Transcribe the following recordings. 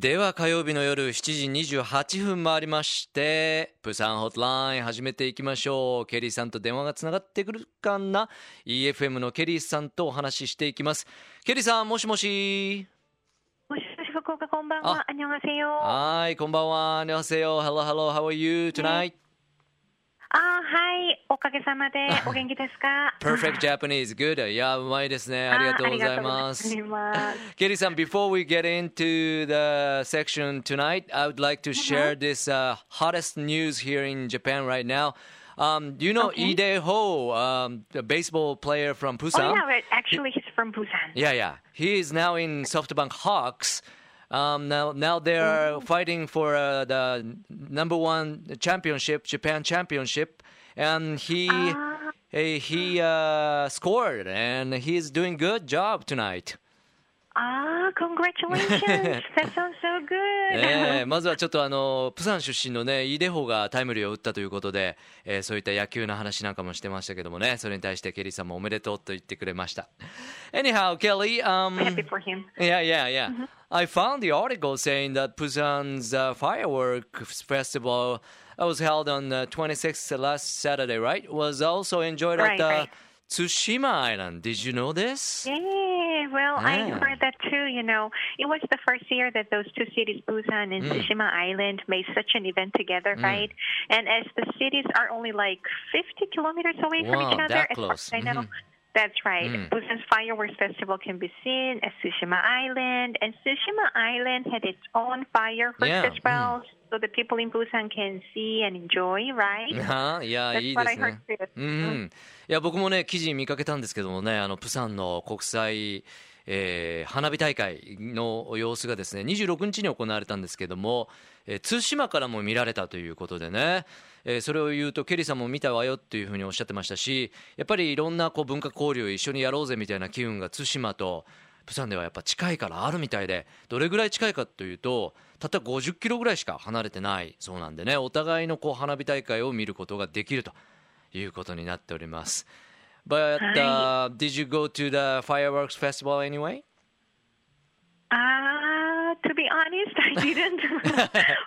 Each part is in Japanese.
では火曜日の夜7時28分回りましてプサンホットライン始めていきましょうケリーさんと電話がつながってくるかな EFM のケリーさんとお話ししていきますケリーさんもしもしもしもし福岡こんばんは。あにょがせよ。はいこんばんは안녕하세요 Hello hello how are you tonight、 あはい。おかげさまでお元気ですか Perfect Japanese good いやうまいですねありがとうございますあありがとうございます。ケリーさん before we get into the section tonight I would like to share this uh, hottest news here in Japan right now Um, do you know Okay. Ide Ho, um, the baseball player from Oh Busan? yeah, well, actually he's from Busan. Yeah, yeah. He is now in SoftBank Hawks. Um, now, now they are fighting for uh, the number one championship, Japan championship, and he Ah. he, uh, scored, and he's doing good job tonight. Ah, congratulations. that sounds so good. ええまずはちょっとあのプサン出身のねイデホがタイムリーを打ったということで、えーそういった野球の話なんかもしてましたけどもねそれに対してケリーさんもおめでとうと言ってくれました Anyhow Kelly um, Happy for him. Yeah, yeah, yeah. I found the article saying that Busan's uh, fireworks festival that was held on the 26th last Saturday, right? Was also enjoyed Right, at the right. Tsushima Island. Did you know this? Yeah, well, I heard that too. You know, it was the first year that those two cities, Busan and Mm. Tsushima Island, made such an event together, right? And as the cities are only like 50 kilometers away from each other, that as far close. as I know. Mhm. That's right. Mm. Busan's fireworks festival can be seen at Tsushima Island, and Tsushima Island had its own fireworks Yeah, as well, so the people in Busan can see and enjoy, right? はいや That's いいで what I す heard ね。 too. うん、いや僕もね記事見かけたんですけどもねあのプサンの国際、 えー花火大会の様子がですね26日に行われたんですけども、えー、対馬からも見られたということでね、えーそれを言うとケリーさんも見たわよっていうふうにおっしゃってましたしやっぱりいろんなこう文化交流一緒にやろうぜみたいな機運が対馬とプサンではやっぱ近いからあるみたいでどれぐらい近いかというとたった50キロぐらいしか離れてないそうなんでねお互いのこう花火大会を見ることができるということになっております。But、uh, did you go to the fireworks festival anyway? Ah, to be honest, I didn't.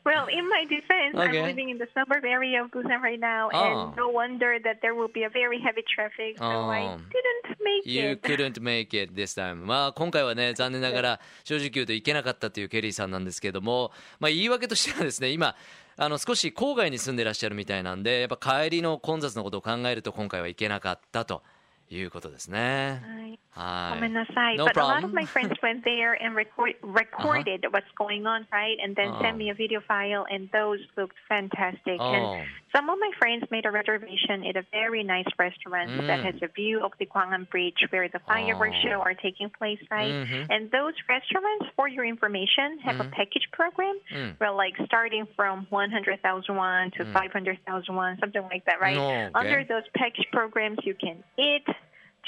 well, in my defense, Okay. I'm living in the suburb area of Busan right now, Oh. and no wonder that there will be a very heavy traffic, so I Oh. didn't make You it. couldn't make it this time. まあ今回はね残念ながら正直言うと行けなかったというケリーさんなんですけども、まあ言い訳としてはですね今あの少し郊外に住んでらっしゃるみたいなんでやっぱ帰りの混雑のことを考えると今回は行けなかったということですね。はいはい。ごめんなさい No but a lot of my friends went there and record, recorded what's going on, right? And then Oh. sent me a video file, and those looked fantastic. Oh. And some of my friends made a reservation at a very nice restaurant that Mm. has a view of the Gwangan Bridge where the fireworks Oh. show are taking place, right? Mhm. And those restaurants, for your information, have Mhm. a package program. Mm. Well, like starting from 100,000 won to Mm. 500,000 won, something like that, right? Oh, okay. Under those package programs, you can eat,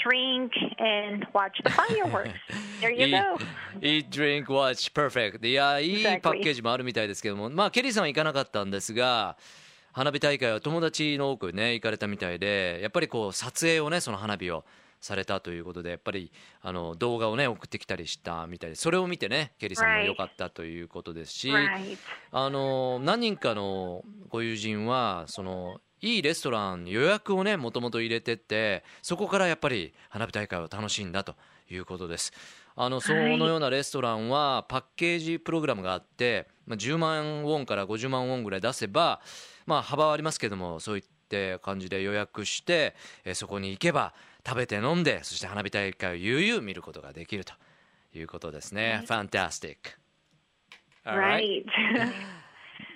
drink, and watch the fireworks. there you go. Eat, drink, watch, perfect. いや、いい Exactly. パッケージもあるみたいですけども、まあ、ケリーさんは行かなかったんですが、 花火大会は友達の多くね、行かれたみたいで、やっぱりこう、撮影をね、その花火をされたということで、やっぱり、あの、動画をね、送ってきたりしたみたいで、それを見てね、ケリーさんも.良かったということですし.あの何人かのご友人はそのいいレストラン予約をねもともと入れてってそこからやっぱり花火大会を楽しんだということですあのそのようなレストランはパッケージプログラムがあって、まあ、10万ウォンから50万ウォンぐらい出せば、まあ、幅はありますけどもそういった感じで予約してえーそこに行けば食べて飲んでそして花火大会を悠々見ることができるということですね。Fantastic! Alright. Right.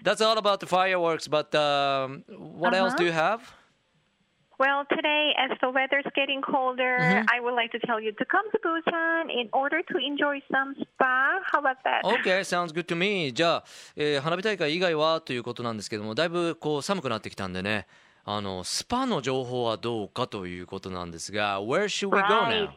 That's all about the fireworks, but um, what else Uh-huh. do you have? Well, today, as the weather's getting colder, Mhm. I would like to tell you to come to Busan in order to enjoy some spa. How about that? Okay, sounds good to me. じゃあ、えー花火大会以外はということなんですけども、だいぶこう寒くなってきたんでね、あのスパの情報はどうかということなんですが、Where should we go Right.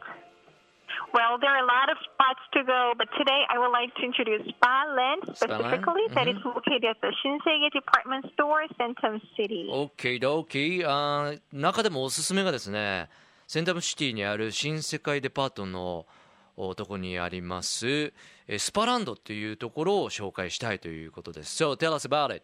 Well, there are a lot of spots to go, but today I would like to introduce Spa Land Spa specifically that is located at the Shinsegae Department Store, Centum City. OK, OK. あー中でもおすすめがですね、センタムシティにある新世界デパートのとこにありますえースパランドっていうところを紹介したいということです。So tell us about it.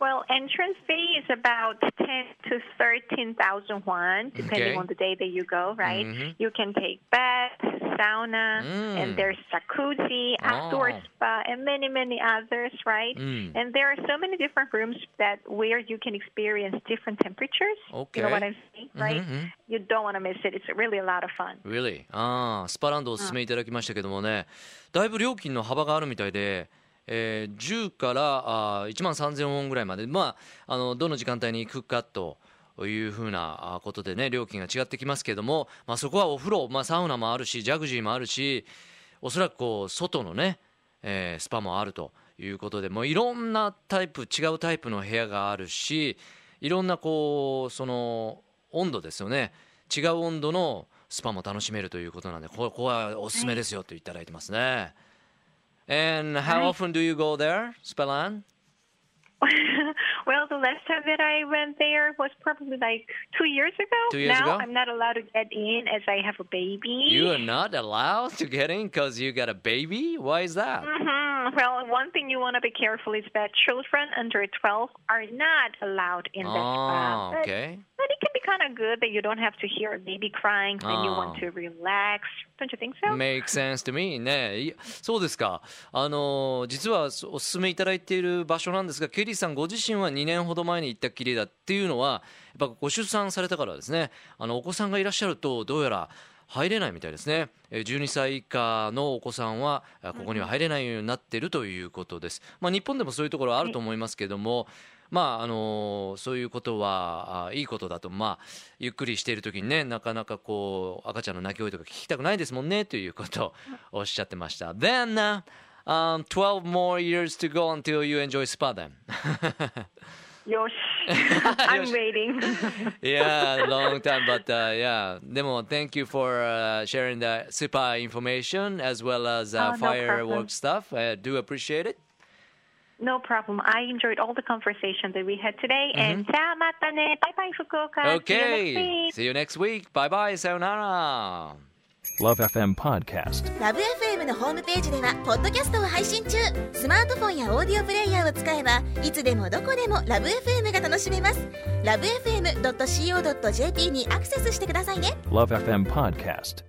Well, entrance fee is about ten to thirteen thousand won, depending Okay. on the day that you go. Right? Mhm. You can take bath, sauna, Mm. and there's jacuzzi, outdoor Oh. spa, and many, many others. Right? Mm. And there are so many different rooms that where you can experience different temperatures. Okay. You know what I'm saying, right? Mhm. You don't want to miss it. It's really a lot of fun. Really? ああ、スパランドおすすめいただきましたけどもね、だいぶ料金の幅があるみたいで、 えー10からあ1万3000ウォンぐらいまで、まあ、あのどの時間帯に行くかというふうなことでね、料金が違ってきますけども、まあ、そこはお風呂、まあ、サウナもあるし、ジャグジーもあるし、おそらくこう外のね、えースパもあるということで、もういろんなタイプ、違うタイプの部屋があるし、いろんなこう、その温度ですよね。違う温度のスパも楽しめるということなんで、ここはおすすめですよと言っていただいてますね。And how often do you go there, Spellan? well, the last time that I went there was probably like two years ago. Two years now ago? I'm not allowed to get in as I have a baby. You are not allowed to get in because you got a baby? Why is that? hmm Well, one thing you want to be careful is that children under 12 are not allowed in that Oh, spa. But, okay. but it can be kind of good that you don't have to hear a baby crying when you want Oh. to relax. Don't you think so? Makes sense to me ね。そうですか。あの実はお勧めいただいている場所なんですが、ケリーさんご自身は2年ほど前に行ったきりだっていうのは、やっぱご出産されたからですね。あのお子さんがいらっしゃるとどうやら入れないみたいですね。12歳以下のお子さんはここには入れないようになっているということです。まあ日本でもそういうところあると思いますけども。まああのそういうことはあいいことだと、まあ、ゆっくりしている時にねなかなかこう赤ちゃんの泣き声とか聞きたくないですもんねということをおっしゃってました。Then、uh, um, 12 more years to go until you enjoy spa then. Yosh. I'm Yosh. waiting. yeah, long time, but uh, yeah. でも thank you for、uh, sharing the spa information as well as uh, Oh, no firework stuff. I do appreciate it. No problem. I enjoyed all the conversation that we had today. And じゃあまたね。バイバイ福岡。See you next Okay. week. See you next week. Bye bye. Sayonara. Love FM Podcast. ラブ f m のホームページではポッドキャストを配信中スマートフォンやオーディオプレイヤーを使えばいつでもどこでもラブ f m が楽しめますラブ FM.co.jp にアクセスしてくださいね Love FM Podcast.